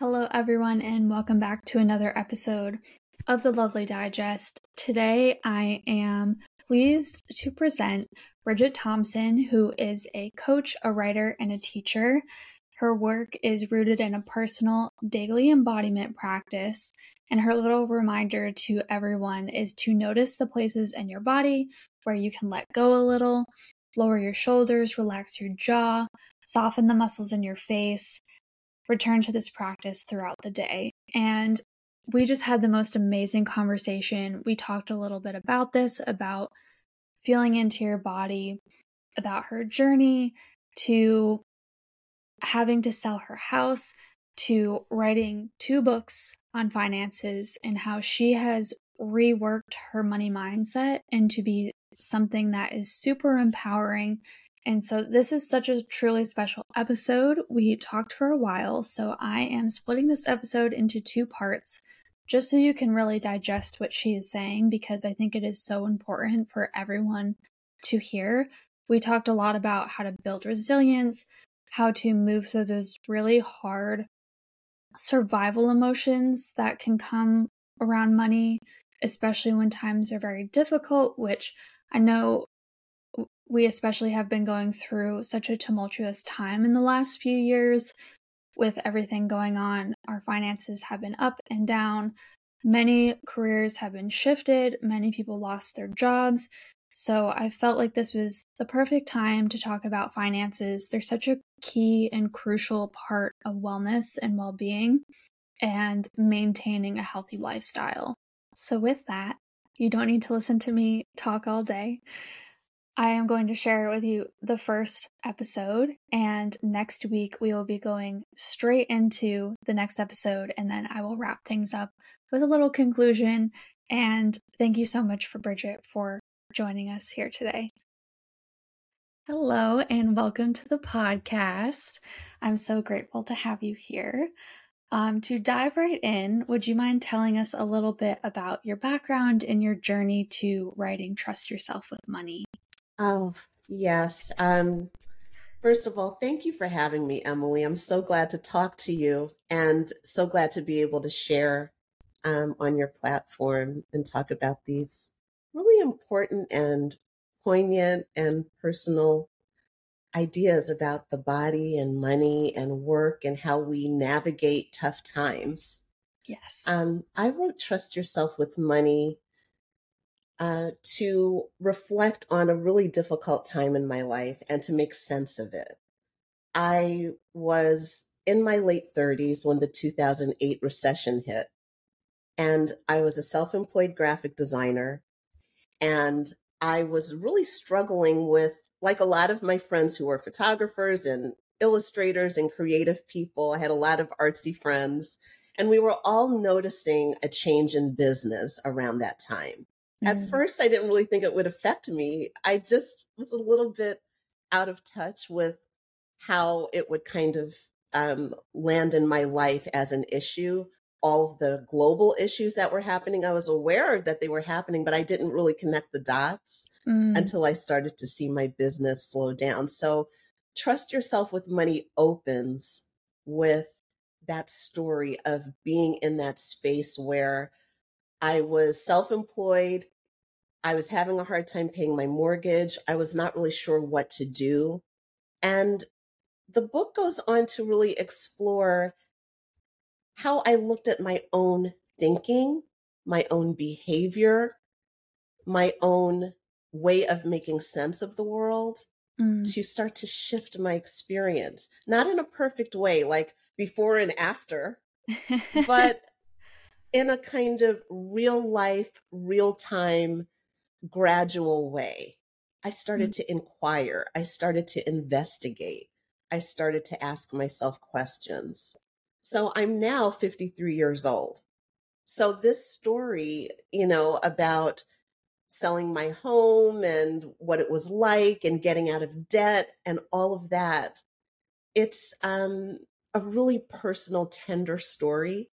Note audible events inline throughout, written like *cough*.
Hello, everyone, and welcome back to another episode of the Lovely Digest. Today, I am pleased to present Brigitt Thompson, who is a coach, a writer, and a teacher. Her work is rooted in a personal daily embodiment practice, and her little reminder to everyone is to notice the places in your body where you can let go a little, lower your shoulders, relax your jaw, soften the muscles in your face return to this practice throughout the day. And we just had the most amazing conversation. We talked a little bit about this, about feeling into your body, about her journey to having to sell her house, to writing two books on finances, and how she has reworked her money mindset into be something that is super empowering and so this is such a truly special episode. We talked for a while, so I am splitting this episode into two parts just so you can really digest what she is saying because I think it is so important for everyone to hear. We talked a lot about how to build resilience, how to move through those really hard survival emotions that can come around money, especially when times are very difficult, which I know we especially have been going through such a tumultuous time in the last few years with everything going on. Our finances have been up and down. Many careers have been shifted. Many people lost their jobs. So I felt like this was the perfect time to talk about finances. They're such a key and crucial part of wellness and well being and maintaining a healthy lifestyle. So, with that, you don't need to listen to me talk all day. I am going to share with you the first episode, and next week we will be going straight into the next episode, and then I will wrap things up with a little conclusion. And thank you so much for Brigitt for joining us here today. Hello, and welcome to the podcast. I'm so grateful to have you here. Um, to dive right in, would you mind telling us a little bit about your background and your journey to writing Trust Yourself with Money? Oh, yes. Um, first of all, thank you for having me, Emily. I'm so glad to talk to you and so glad to be able to share um, on your platform and talk about these really important and poignant and personal ideas about the body and money and work and how we navigate tough times. Yes. Um, I wrote Trust Yourself with Money uh, to reflect on a really difficult time in my life and to make sense of it. I was in my late 30s when the 2008 recession hit, and I was a self employed graphic designer. And I was really struggling with, like a lot of my friends who were photographers and illustrators and creative people. I had a lot of artsy friends, and we were all noticing a change in business around that time. At mm. first, I didn't really think it would affect me. I just was a little bit out of touch with how it would kind of um, land in my life as an issue. All of the global issues that were happening, I was aware that they were happening, but I didn't really connect the dots mm. until I started to see my business slow down. So, Trust Yourself with Money opens with that story of being in that space where I was self employed. I was having a hard time paying my mortgage. I was not really sure what to do. And the book goes on to really explore how I looked at my own thinking, my own behavior, my own way of making sense of the world mm. to start to shift my experience. Not in a perfect way, like before and after, *laughs* but in a kind of real life, real time, gradual way. I started mm-hmm. to inquire. I started to investigate. I started to ask myself questions. So I'm now 53 years old. So this story, you know, about selling my home and what it was like and getting out of debt and all of that, it's um, a really personal, tender story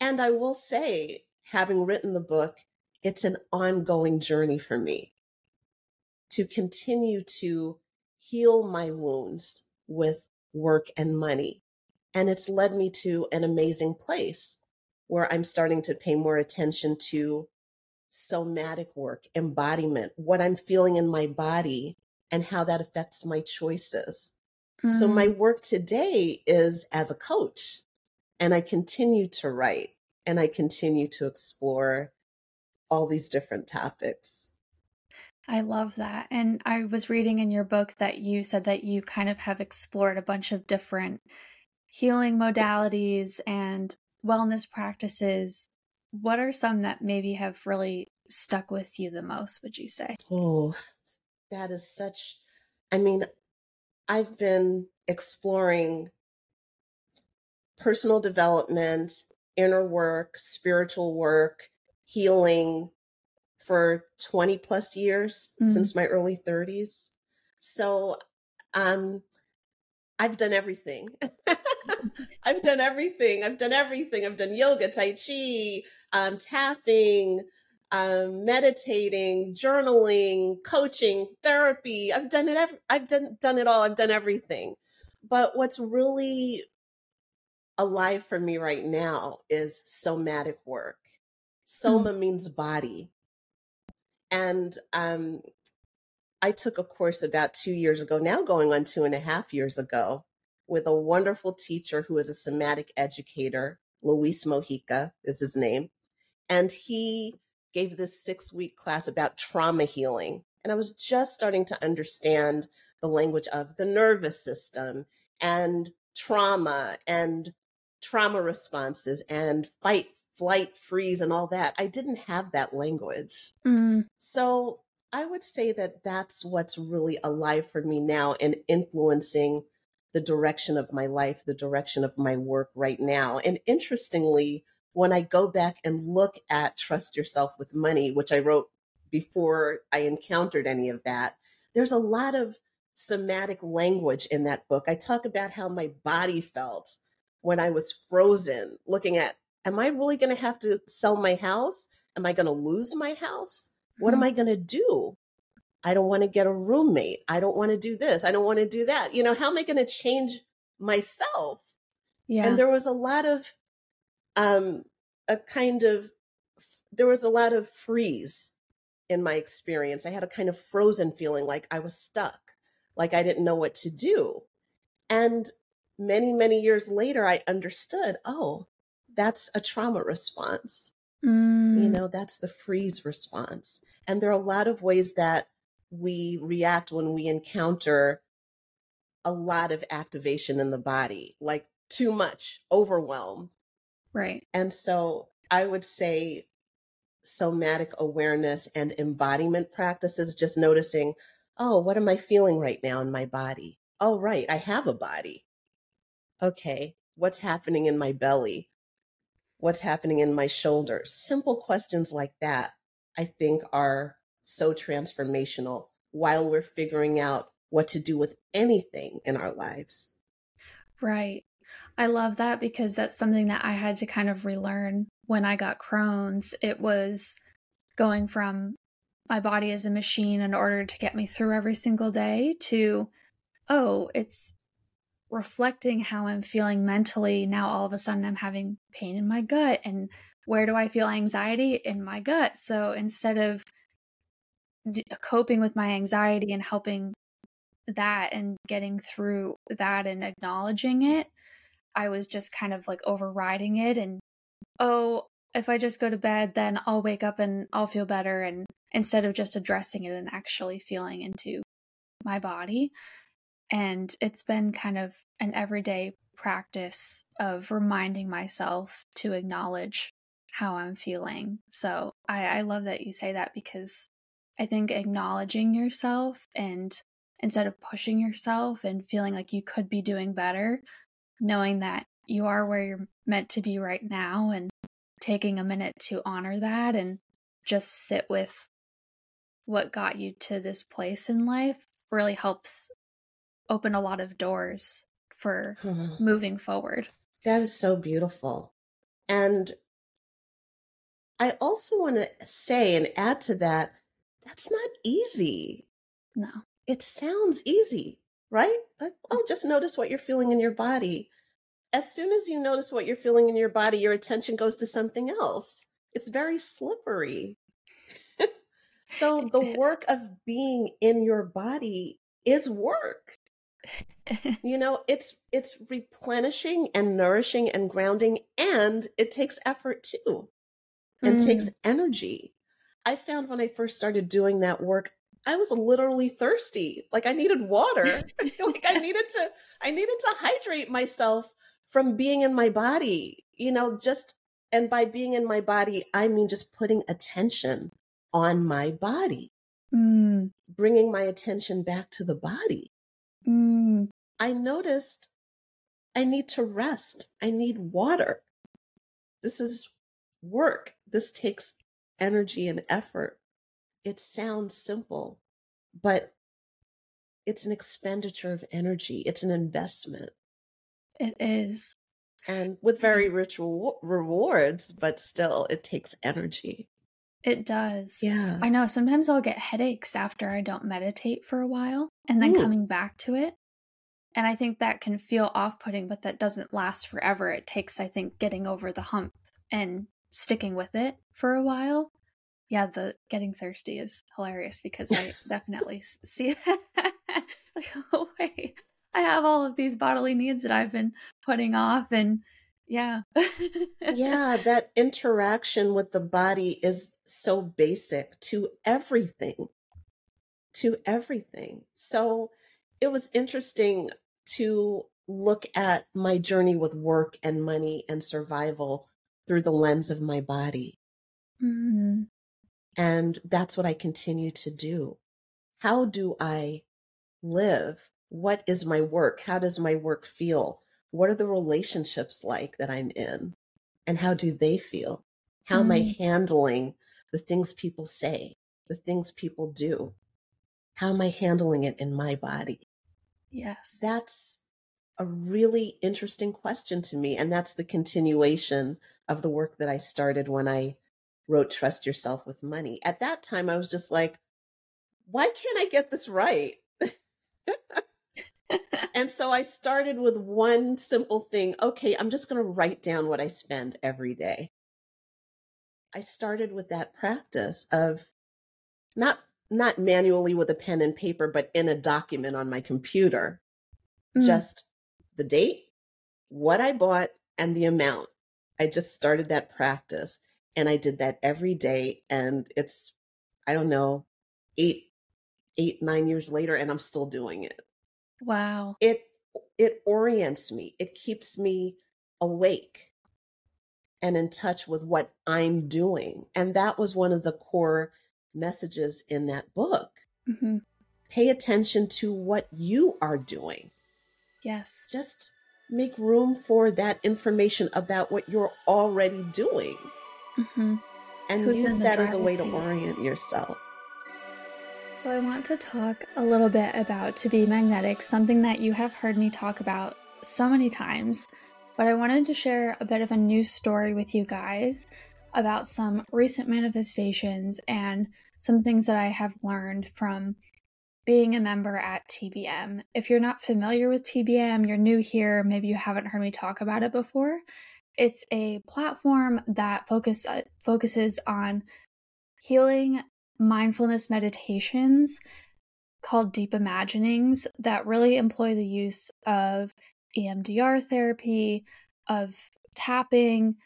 and I will say, having written the book, it's an ongoing journey for me to continue to heal my wounds with work and money And it's led me to an amazing place where I'm starting to pay more attention to somatic work, embodiment, what I'm feeling in my body, and how that affects my choices. Mm. So, my mm. work today is as a coach, and I continue to write and I continue to explore all these different topics. I love that. And I was reading in your book that you said that you kind of have explored a bunch of different healing modalities and wellness practices. What are some that maybe have really stuck with you the most, would you say? Oh, that is such, I mean, I've been exploring personal development, inner work, spiritual work, healing, for 20 plus years mm. since my early 30s. So um, I've done everything. *laughs* I've done everything. I've done everything. I've done yoga, Tai Chi, um, tapping, um, meditating, journaling, coaching, therapy. I've done it. I've done done it all. I've done everything. But what's really alive for me right now is somatic work. Soma mm. means body. And um, I took a course about two years ago, now going on two and a half years ago, with a wonderful teacher who is a somatic educator. Luis Mojica is his name. And he gave this six week class about trauma healing. And I was just starting to understand the language of the nervous system and trauma and trauma responses and fight, flight, freeze, and all that. I didn't have that language. Mm. So I would say that that's what's really alive for me now and influencing the direction of my life, the direction of my work right now. And interestingly, when I go back and look at Trust Yourself with Money, which I wrote before I encountered any of that, there's a lot of somatic language in that book. I talk about how my body felt when I was frozen, looking at, am I really going to have to sell my house? Am I going to lose my house? What mm-hmm. am I going to do? I don't want to get a roommate. I don't want to do this. I don't want to do that. You know, how am I going to change myself? Yeah. And there was a lot of, um, a kind of, there was a lot of freeze in my experience. I had a kind of frozen feeling like I was stuck, like I didn't know what to do. And many, many years later, I understood, oh, that's a trauma response. Mm. You know, that's the freeze response. And there are a lot of ways that we react when we encounter a lot of activation in the body, like too much, overwhelm. Right. And so I would say somatic awareness and embodiment practices, just noticing, oh, what am I feeling right now in my body? Oh, right, I have a body okay, what's happening in my belly? What's happening in my shoulders? Simple questions like that, I think, are so transformational while we're figuring out what to do with anything in our lives. Right. I love that because that's something that I had to kind of relearn when I got Crohn's. It was going from my body as a machine in order to get me through every single day to, oh, it's reflecting how I'm feeling mentally, now all of a sudden I'm having pain in my gut. And where do I feel anxiety? In my gut. So instead of d- coping with my anxiety and helping that and getting through that and acknowledging it, I was just kind of like overriding it and, oh, if I just go to bed, then I'll wake up and I'll feel better. And instead of just addressing it and actually feeling into my body. And it's been kind of an everyday practice of reminding myself to acknowledge how I'm feeling. So I, I love that you say that because I think acknowledging yourself and instead of pushing yourself and feeling like you could be doing better, knowing that you are where you're meant to be right now and taking a minute to honor that and just sit with what got you to this place in life really helps open a lot of doors for moving forward. That is so beautiful. And I also want to say and add to that that's not easy. No. It sounds easy, right? Like, oh, just notice what you're feeling in your body. as soon as you notice what you're feeling in your body, your attention goes to something else. It's very slippery. *laughs* so the work of being in your body is work. *laughs* you know, it's it's replenishing and nourishing and grounding and it takes effort too. And mm. takes energy. I found when I first started doing that work, I was literally thirsty. Like I needed water. *laughs* like I needed to I needed to hydrate myself from being in my body. You know, just and by being in my body, I mean just putting attention on my body. Mm. Bringing my attention back to the body. Mm. I noticed I need to rest. I need water. This is work. This takes energy and effort. It sounds simple, but it's an expenditure of energy. It's an investment. It is. And with very rich re- rewards, but still, it takes energy. It does. Yeah. I know sometimes I'll get headaches after I don't meditate for a while and then Ooh. coming back to it. And I think that can feel off putting, but that doesn't last forever. It takes, I think, getting over the hump and sticking with it for a while yeah, the getting thirsty is hilarious because I *laughs* definitely see that. *laughs* like, *laughs* oh wait, I have all of these bodily needs that I've been putting off, and yeah, *laughs* yeah, that interaction with the body is so basic to everything, to everything. So it was interesting to look at my journey with work and money and survival through the lens of my body. Mm-hmm. And that's what I continue to do. How do I live? What is my work? How does my work feel? What are the relationships like that I'm in? And how do they feel? How mm. am I mm. handling the things people say, the things people do? How am I handling it in my body? Yes. That's a really interesting question to me. And that's the continuation of the work that I started when I wrote Trust Yourself with Money. At that time, I was just like, why can't I get this right? *laughs* and so I started with one simple thing. Okay, I'm just going to write down what I spend every day. I started with that practice of not not manually with a pen and paper but in a document on my computer. Mm. Just the date, what I bought and the amount. I just started that practice and I did that every day. And it's, I don't know, eight, eight, nine years later, and I'm still doing it. Wow. It, it orients me. It keeps me awake and in touch with what I'm doing. And that was one of the core messages in that book. Mm-hmm. Pay attention to what you are doing. Yes. Just make room for that information about what you're already doing mm-hmm. and Who's use that as a way to orient yourself. So, I want to talk a little bit about To Be Magnetic, something that you have heard me talk about so many times, but I wanted to share a bit of a new story with you guys about some recent manifestations and some things that I have learned from being a member at TBM. If you're not familiar with TBM, you're new here, maybe you haven't heard me talk about it before. It's a platform that focus uh, focuses on healing mindfulness meditations called deep imaginings that really employ the use of EMDR therapy, of tapping,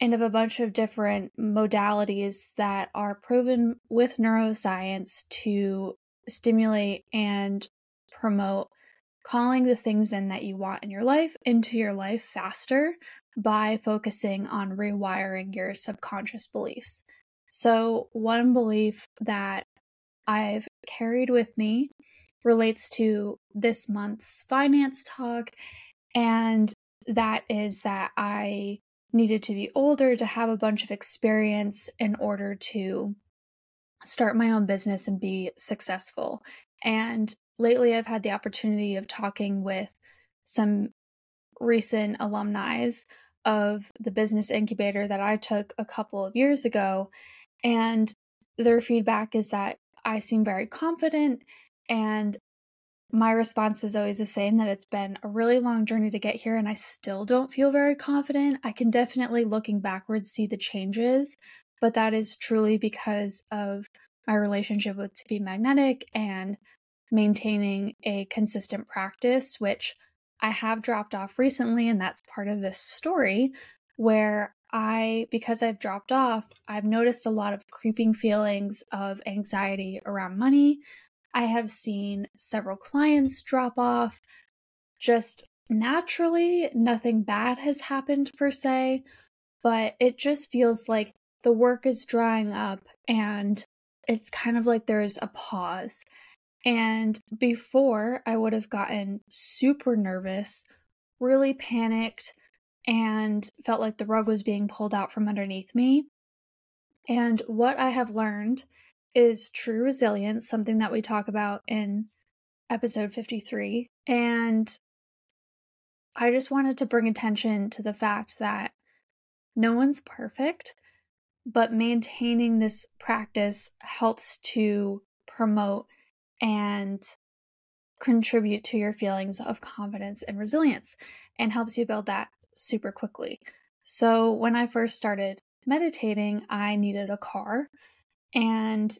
and of a bunch of different modalities that are proven with neuroscience to stimulate and promote calling the things in that you want in your life into your life faster by focusing on rewiring your subconscious beliefs. So, one belief that I've carried with me relates to this month's finance talk, and that is that I needed to be older to have a bunch of experience in order to start my own business and be successful. And lately, I've had the opportunity of talking with some recent alumni of the business incubator that I took a couple of years ago. And their feedback is that I seem very confident and my response is always the same that it's been a really long journey to get here and I still don't feel very confident. I can definitely, looking backwards, see the changes, but that is truly because of my relationship with To Be Magnetic and maintaining a consistent practice, which I have dropped off recently. And that's part of this story where I, because I've dropped off, I've noticed a lot of creeping feelings of anxiety around money. I have seen several clients drop off. Just naturally, nothing bad has happened per se, but it just feels like the work is drying up and it's kind of like there's a pause. And before, I would have gotten super nervous, really panicked, and felt like the rug was being pulled out from underneath me. And what I have learned is true resilience, something that we talk about in episode 53. And I just wanted to bring attention to the fact that no one's perfect, but maintaining this practice helps to promote and contribute to your feelings of confidence and resilience and helps you build that super quickly. So, when I first started meditating, I needed a car and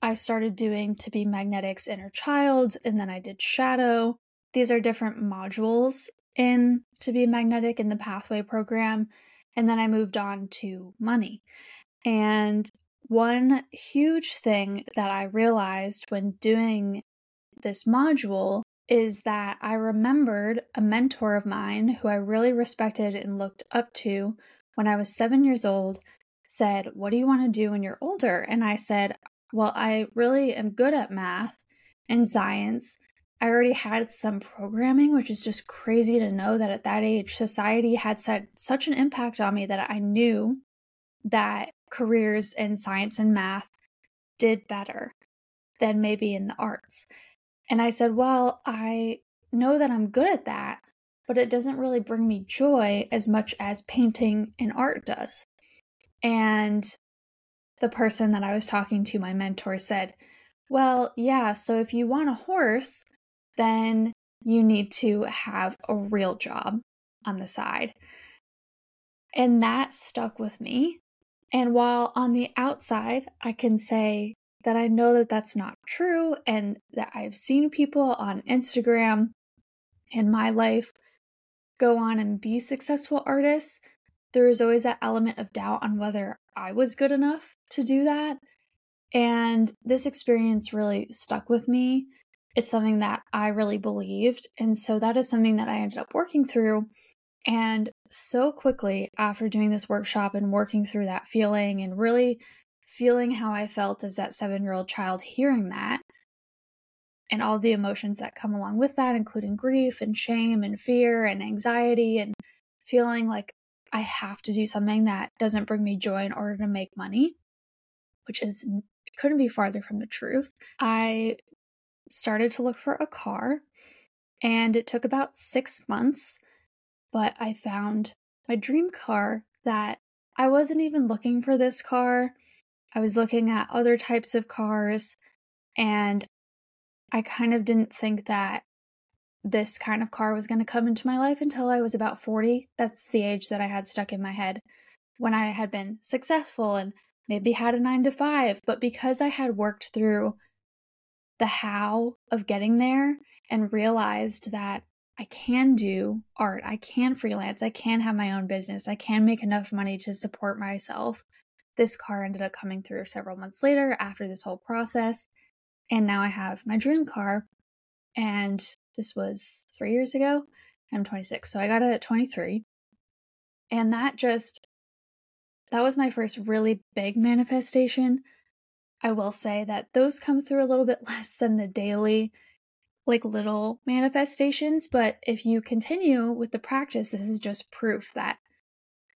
I started doing to be magnetics inner child and then I did shadow. These are different modules in to be magnetic in the pathway program and then I moved on to money. And one huge thing that I realized when doing this module is that I remembered a mentor of mine who I really respected and looked up to when I was seven years old said, What do you want to do when you're older? And I said, Well, I really am good at math and science. I already had some programming, which is just crazy to know that at that age, society had had such an impact on me that I knew that careers in science and math did better than maybe in the arts. And I said, Well, I know that I'm good at that, but it doesn't really bring me joy as much as painting and art does. And the person that I was talking to, my mentor, said, Well, yeah, so if you want a horse, then you need to have a real job on the side. And that stuck with me and while on the outside, I can say that I know that that's not true and that I've seen people on Instagram in my life go on and be successful artists, there is always that element of doubt on whether I was good enough to do that. And this experience really stuck with me. It's something that I really believed. And so that is something that I ended up working through and so quickly after doing this workshop and working through that feeling and really feeling how I felt as that seven year old child hearing that and all the emotions that come along with that, including grief and shame and fear and anxiety and feeling like I have to do something that doesn't bring me joy in order to make money, which is couldn't be farther from the truth. I started to look for a car and it took about six months but I found my dream car that I wasn't even looking for this car. I was looking at other types of cars and I kind of didn't think that this kind of car was going to come into my life until I was about 40. That's the age that I had stuck in my head when I had been successful and maybe had a nine to five. But because I had worked through the how of getting there and realized that I can do art, I can freelance, I can have my own business, I can make enough money to support myself. This car ended up coming through several months later after this whole process. And now I have my dream car. And this was three years ago. I'm 26. So I got it at 23. And that just, that was my first really big manifestation. I will say that those come through a little bit *laughs* less than the daily like little manifestations, but if you continue with the practice, this is just proof that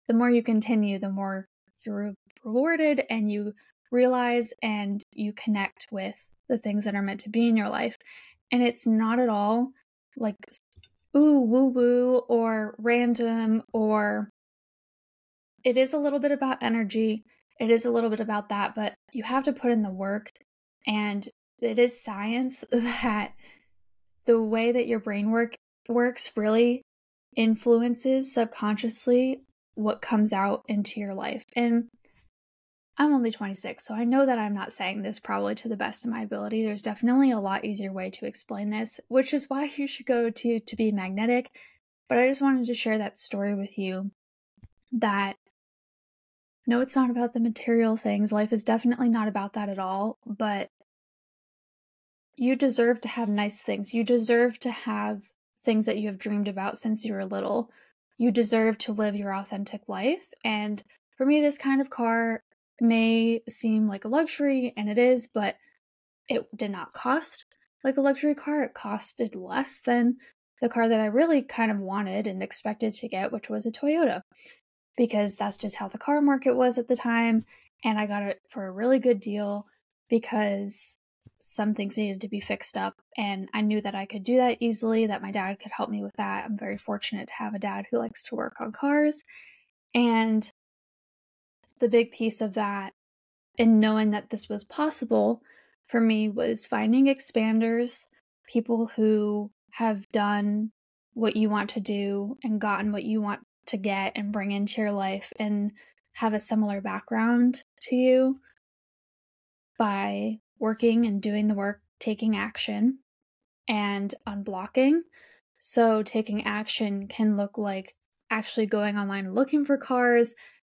the more you continue, the more you're rewarded and you realize and you connect with the things that are meant to be in your life. And it's not at all like, ooh, woo woo, or random, or it is a little bit about energy. It is a little bit about that, but you have to put in the work. And it is science *laughs* that the way that your brain work works really influences subconsciously what comes out into your life. And I'm only 26, so I know that I'm not saying this probably to the best of my ability. There's definitely a lot easier way to explain this, which is why you should go to to be magnetic. But I just wanted to share that story with you that no, it's not about the material things. Life is definitely not about that at all, but you deserve to have nice things. You deserve to have things that you have dreamed about since you were little. You deserve to live your authentic life. And for me, this kind of car may seem like a luxury, and it is, but it did not cost like a luxury car. It costed less than the car that I really kind of wanted and expected to get, which was a Toyota, because that's just how the car market was at the time. And I got it for a really good deal because some things needed to be fixed up. And I knew that I could do that easily, that my dad could help me with that. I'm very fortunate to have a dad who likes to work on cars. And the big piece of that and knowing that this was possible for me was finding expanders, people who have done what you want to do and gotten what you want to get and bring into your life and have a similar background to you by working and doing the work, taking action and unblocking. So, taking action can look like actually going online looking for cars,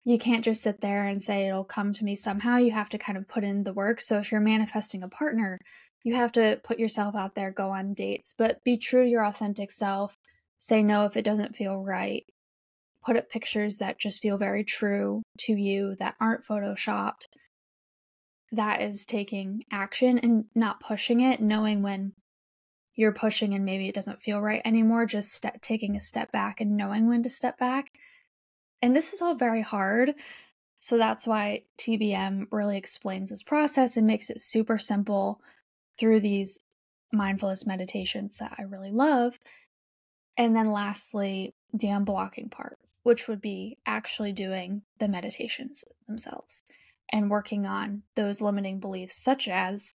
you can't just sit there and say it'll come to me somehow. You have to kind of put in the work. So if you're manifesting a partner, you have to put yourself out there, go on dates, but be true to your authentic self. Say no if it doesn't feel right. Put up pictures that just feel very true to you, that aren't photoshopped. That is taking action and not pushing it, knowing when you're pushing and maybe it doesn't feel right anymore, just st- taking a step back and knowing when to step back and this is all very hard. So that's why TBM really explains this process and makes it super simple through these mindfulness meditations that I really love. And then lastly, the unblocking part, which would be actually doing the meditations themselves and working on those limiting beliefs, such as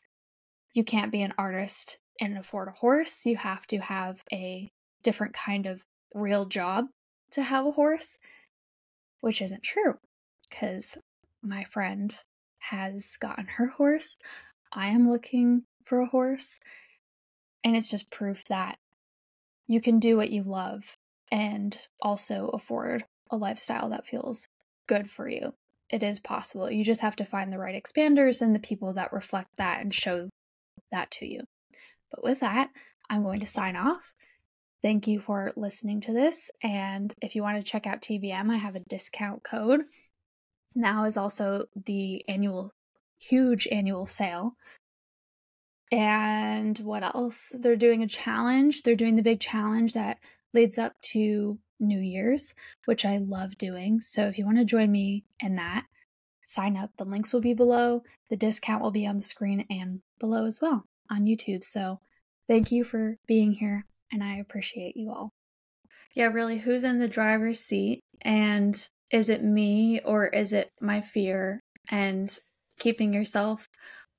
you can't be an artist and afford a horse. You have to have a different kind of real job to have a horse which isn't true because my friend has gotten her horse. I am looking for a horse. And it's just proof that you can do what you love and also afford a lifestyle that feels good for you. It is possible. You just have to find the right expanders and the people that reflect that and show that to you. But with that, I'm going to sign off. Thank you for listening to this. And if you want to check out TBM, I have a discount code. Now is also the annual, huge annual sale. And what else? They're doing a challenge. They're doing the big challenge that leads up to New Year's, which I love doing. So if you want to join me in that, sign up. The links will be below. The discount will be on the screen and below as well on YouTube. So thank you for being here and I appreciate you all. Yeah, really, who's in the driver's seat? And is it me or is it my fear? And keeping yourself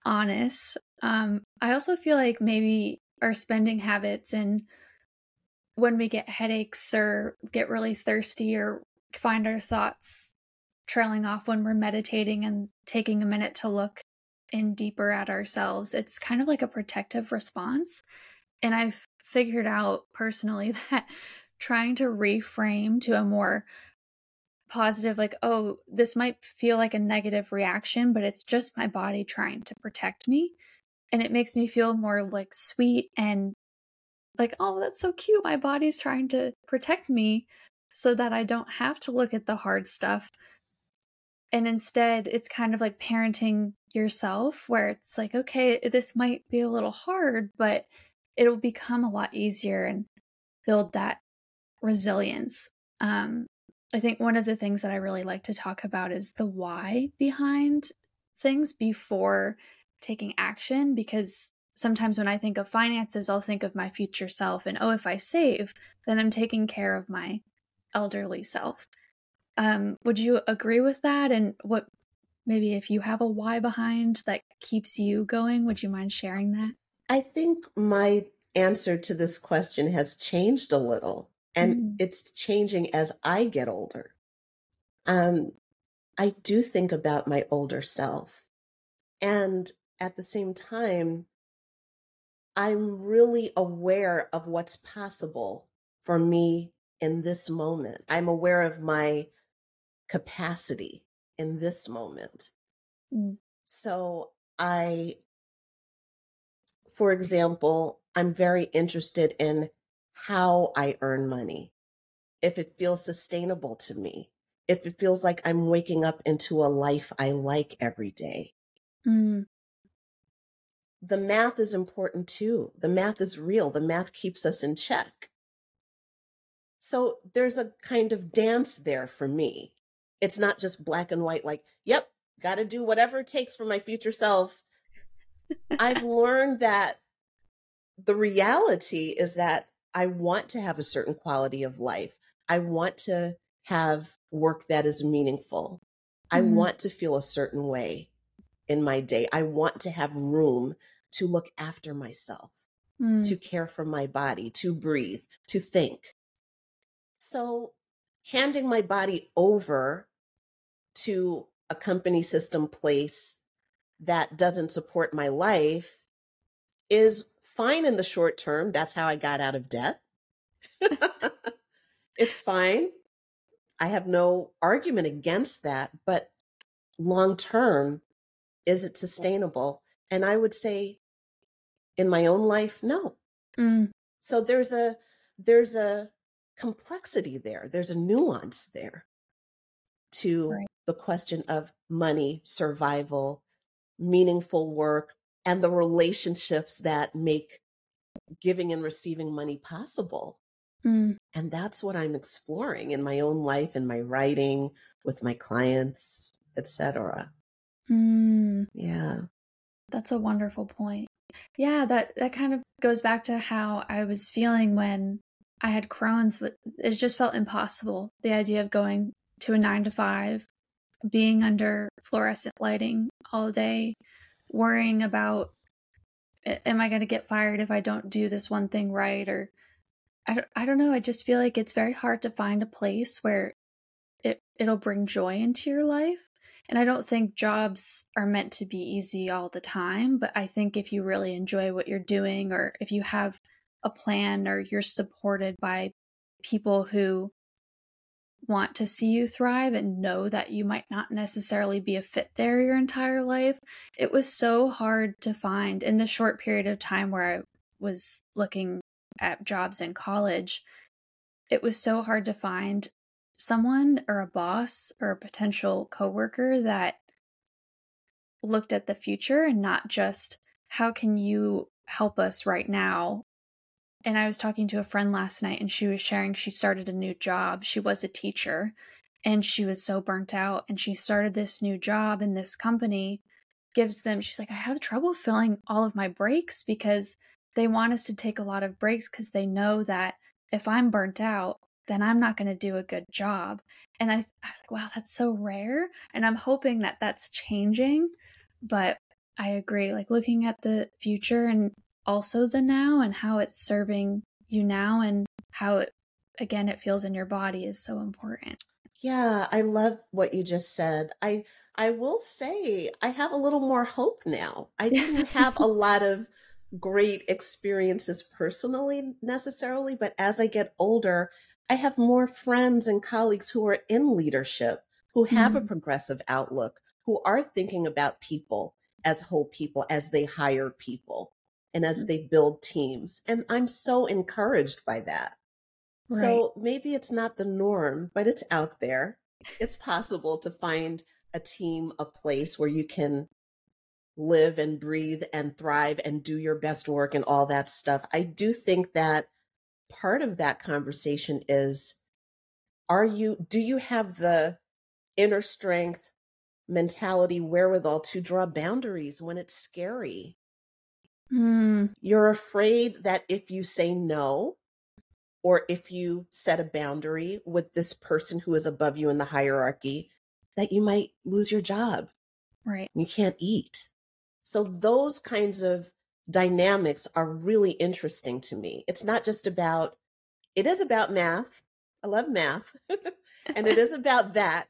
honest. Um, I also feel like maybe our spending habits and when we get headaches or get really thirsty or find our thoughts trailing off when we're meditating and taking a minute to look in deeper at ourselves, it's kind of like a protective response. And I've figured out personally *laughs* that trying to reframe to a more positive, like, oh, this might feel like a negative reaction, but it's just my body trying to protect me. And it makes me feel more like sweet and like, oh, that's so cute. My body's trying to protect me so that I don't have to look at the hard stuff. And instead, it's kind of like parenting yourself, where it's like, okay, this might be a little hard, but it'll become a lot easier and build that resilience. Um, I think one of the things that I really like to talk about is the why behind things before taking action because sometimes when I think of finances, I'll think of my future self and oh, if I save, then I'm taking care of my elderly self. Um, would you agree with that? And what maybe if you have a why behind that keeps you going, would you mind sharing that? I think my answer to this question has changed a little and Mm. it's changing as I get older. Um, I do think about my older self. And at the same time, I'm really aware of what's possible for me in this moment. I'm aware of my capacity in this moment. Mm. So I, for example, I'm very interested in how I earn money, if it feels sustainable to me, if it feels like I'm waking up into a life I like every day. Mm. The math is important too. The math is real. The math keeps us in check. So there's a kind of dance there for me. It's not just black and white, like, yep, got to do whatever it takes for my future self. I've learned that the reality is that I want to have a certain quality of life. I want to have work that is meaningful. I Mm. want to feel a certain way in my day. I want to have room to look after myself, Mm. to care for my body, to breathe, to think. So, handing my body over to a company system place that doesn't support my life is fine in the short term. That's how I got out of debt. *laughs* it's fine. I have no argument against that, but long term, is it sustainable? And I would say in my own life, no. Mm. So there's a there's a complexity there. There's a nuance there to Right. the question of money, survival, meaningful work, and the relationships that make giving and receiving money possible. Mm. And that's what I'm exploring in my own life, in my writing, with my clients, etc. Mm. Yeah. That's a wonderful point. Yeah, that that kind of goes back to how I was feeling when I had Crohn's, but it just felt impossible. The idea of going to a 9 to 5, being under fluorescent lighting all day, worrying about am I going to get fired if I don't do this one thing right or I don't, I don't know, I just feel like it's very hard to find a place where it it'll bring joy into your life. And I don't think jobs are meant to be easy all the time, but I think if you really enjoy what you're doing or if you have a plan or you're supported by people who want to see you thrive and know that you might not necessarily be a fit there your entire life. It was so hard to find in the short period of time where I was looking at jobs in college. It was so hard to find someone or a boss or a potential coworker that looked at the future and not just how can you help us right now and I was talking to a friend last night and she was sharing she started a new job. She was a teacher and she was so burnt out and she started this new job in this company gives them she's like I have trouble filling all of my breaks because they want us to take a lot of breaks cuz they know that if I'm burnt out then I'm not going to do a good job. And I, I was like, wow, that's so rare. And I'm hoping that that's changing. But I agree, like looking at the future and also the now and how it's serving you now and how it, again, it feels in your body is so important. Yeah, I love what you just said. I I will say I have a little more hope now. I *laughs* didn't have a lot of great experiences personally necessarily, but as I get older, I have more friends and colleagues who are in leadership, who have a Mhm. progressive outlook, who are thinking about people as whole people as they hire people and as Mm. they build teams. And I'm so encouraged by that. Right. So maybe it's not the norm, but it's out there. It's possible to find a team, a place where you can live and breathe and thrive and do your best work and all that stuff. I do think that part of that conversation is are you do you have the inner strength mentality wherewithal to draw boundaries when it's scary Mm, you're afraid that if you say no or if you set a boundary with this person who is above you in the hierarchy that you might lose your job right. you can't eat so those kinds of dynamics are really interesting to me. It's not just about, it is about math. I love math. *laughs* and it is *laughs* about that.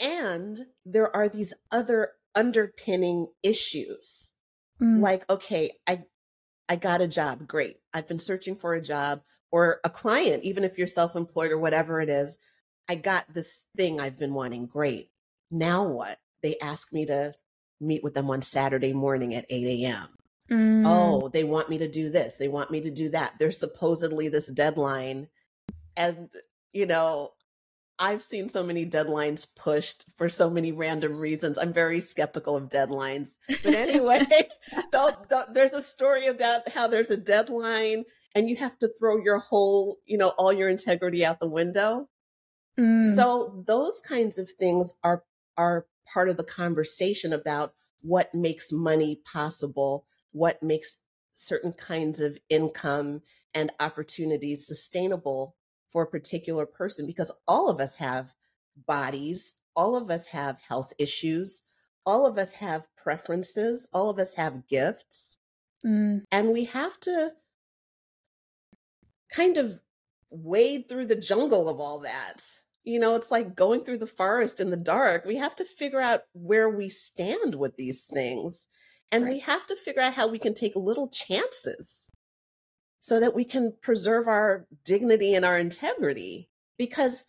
And there are these other underpinning issues. Mm. Like, okay, I I got a job, great. I've been searching for a job or a client, even if you're self-employed or whatever it is. I got this thing I've been wanting, great. Now what? They ask me to meet with them on Saturday morning at 8 a.m. Mm. Oh, they want me to do this. They want me to do that. There's supposedly this deadline. And, you know, I've seen so many deadlines pushed for so many random reasons. I'm very skeptical of deadlines. But anyway, *laughs* *laughs* they'll, they'll, there's a story about how there's a deadline and you have to throw your whole, you know, all your integrity out the window. Mm. So those kinds of things are are part of the conversation about what makes money possible, what makes certain kinds of income and opportunities sustainable for a particular person because all of us have bodies, all of us have health issues, all of us have preferences, all of us have gifts. Mm. And we have to kind of wade through the jungle of all that. You know, it's like going through the forest in the dark. We have to figure out where we stand with these things. And right. we have to figure out how we can take little chances so that we can preserve our dignity and our integrity because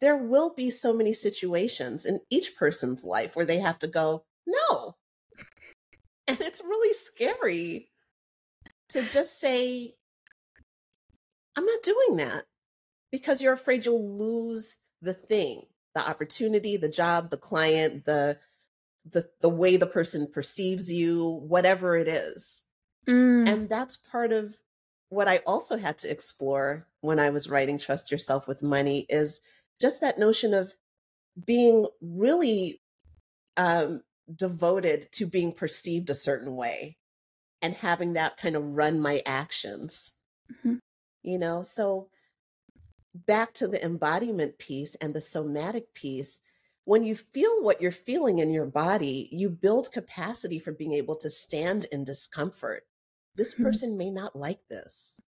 there will be so many situations in each person's life where they have to go, no. And it's really scary to just say, I'm not doing that because you're afraid you'll lose the thing, the opportunity, the job, the client, the the the way the person perceives you, whatever it is. Mm. And that's part of what I also had to explore when I was writing Trust Yourself with Money is just that notion of being really um, devoted to being perceived a certain way and having that kind of run my actions. Mm-hmm. You know, so back to the embodiment piece and the somatic piece, when you feel what you're feeling in your body, you build capacity for being able to stand in discomfort this mm-hmm. person may not like this.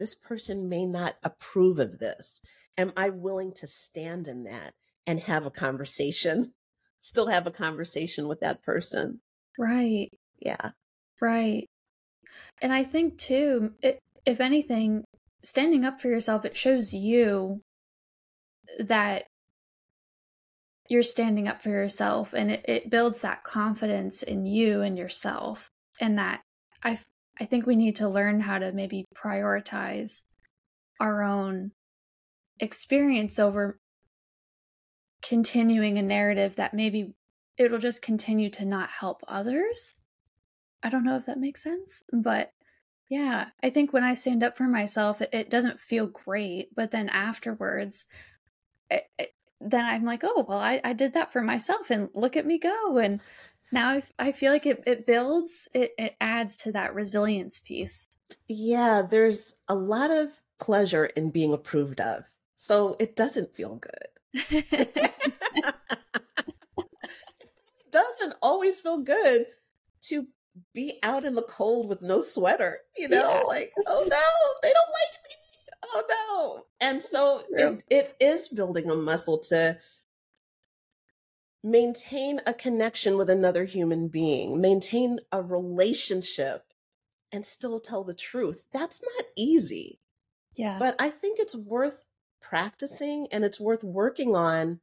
This person may not approve of this. Am I willing to stand in that and have a conversation? *laughs* Still have a conversation with that person. Right. Yeah. Right. And I think too, it, if anything, standing up for yourself, it shows you that you're standing up for yourself and it, it builds that confidence in you and yourself and that I I think we need to learn how to maybe prioritize our own experience over continuing a narrative that maybe it'll just continue to not help others. I don't know if that makes sense, but yeah, I think when I stand up for myself, it, it doesn't feel great, but then afterwards, it, it, then I'm like, oh, well, I, I did that for myself and look at me go. And now I, I feel like it, it builds it, it adds to that resilience piece. Yeah there's a lot of pleasure in being approved of so it doesn't feel good. It *laughs* doesn't always feel good to be out in the cold with no sweater you know yeah. like oh no they don't like me. Oh no. And so it, it is building a muscle to maintain a connection with another human being, maintain a relationship, and still tell the truth. That's not easy. Yeah. But I think it's worth practicing and it's worth working on.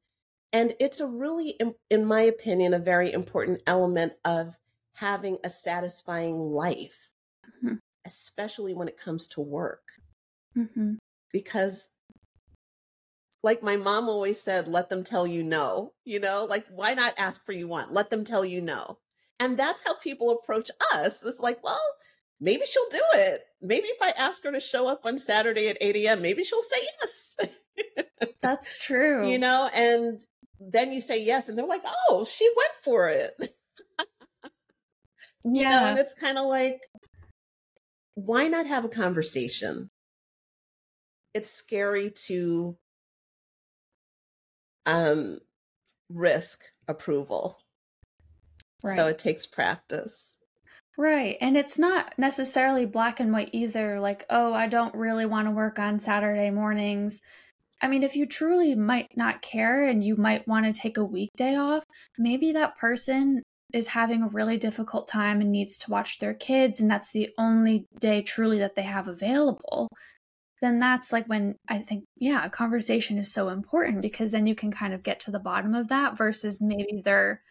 And it's a really, in my opinion, a very important element of having a satisfying life, mm-hmm. especially when it comes to work. Mm-hmm. Because like my mom always said, let them tell you no. You know, like why not ask for you want? Let them tell you no. And that's how people approach us. It's like, well, maybe she'll do it. Maybe if I ask her to show up on Saturday at 8 a.m., maybe she'll say yes. *laughs* That's true. You know, and then you say yes, and they're like, oh, she went for it. *laughs* you yeah. know, and it's kind of like, why not have a conversation? It's scary to um, risk approval. Right. So it takes practice. Right. And it's not necessarily black and white either. Like, oh, I don't really want to work on Saturday mornings. I mean, if you truly might not care and you might want to take a weekday off, maybe that person is having a really difficult time and needs to watch their kids, and that's the only day truly that they have available. Then that's like when I think, yeah, a conversation is so important because then you can kind of get to the bottom of that versus maybe they're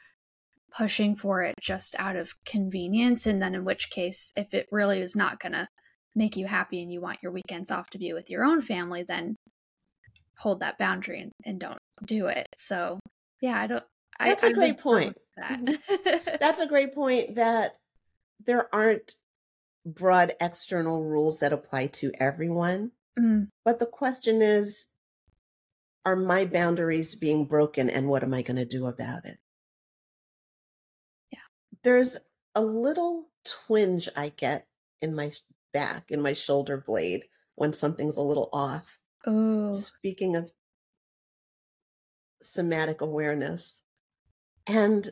pushing for it just out of convenience. And then, in which case, if it really is not going to make you happy and you want your weekends off to be with your own family, then hold that boundary and, and don't do it. So, yeah, I don't. That's I, a great point. That. Mm-hmm. *laughs* That's a great point that there aren't broad external rules that apply to everyone. Mm. But the question is are my boundaries being broken and what am I going to do about it? Yeah. There's a little twinge I get in my back, in my shoulder blade when something's a little off. Oh. Speaking of somatic awareness. And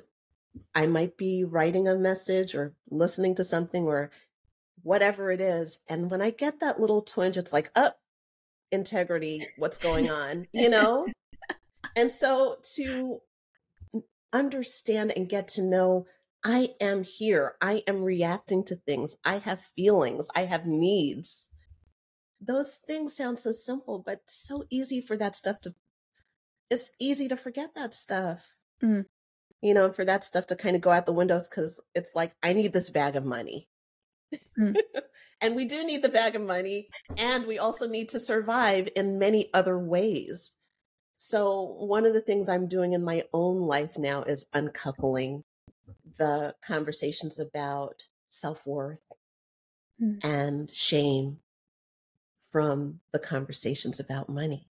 I might be writing a message or listening to something or whatever it is. And when I get that little twinge, it's like, up, oh, integrity, what's going on, you know? and so to understand and get to know I am here. I am reacting to things. I have feelings. I have needs. Those things sound so simple, but so easy for that stuff to, it's easy to forget that stuff. Mm. You know, for that stuff to kind of go out the windows because it's like, I need this bag of money. Mm. *laughs* and we do need the bag of money. And we also need to survive in many other ways. So, one of the things I'm doing in my own life now is uncoupling the conversations about self worth mm. and shame from the conversations about money.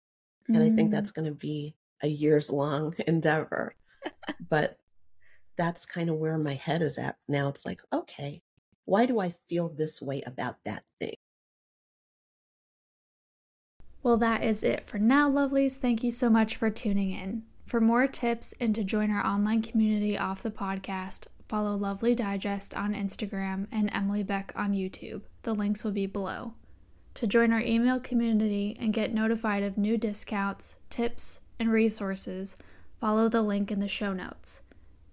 Mm. And I think mm. that's going to be a years long *laughs* endeavor. but that's kind of where my head is at now. It's like, okay, why do I feel this way about that thing? Well, that is it for now, lovelies. Thank you so much for tuning in. For more tips and to join our online community off the podcast, follow Lovely Digest on Instagram and Emily Beck on YouTube. The links will be below. To join our email community and get notified of new discounts, tips, and resources, follow the link in the show notes.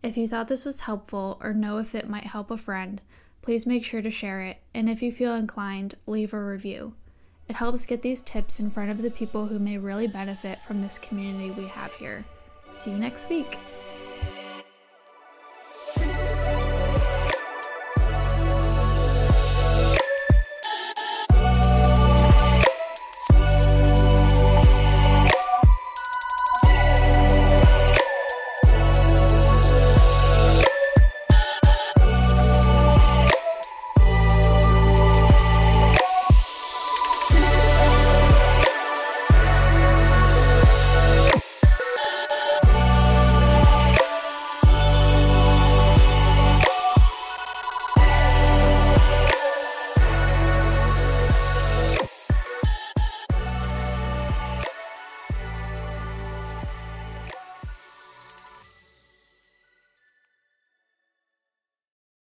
If you thought this was helpful or know if it might help a friend, please make sure to share it, and if you feel inclined, leave a review. It helps get these tips in front of the people who may really benefit from this community we have here. See you next week.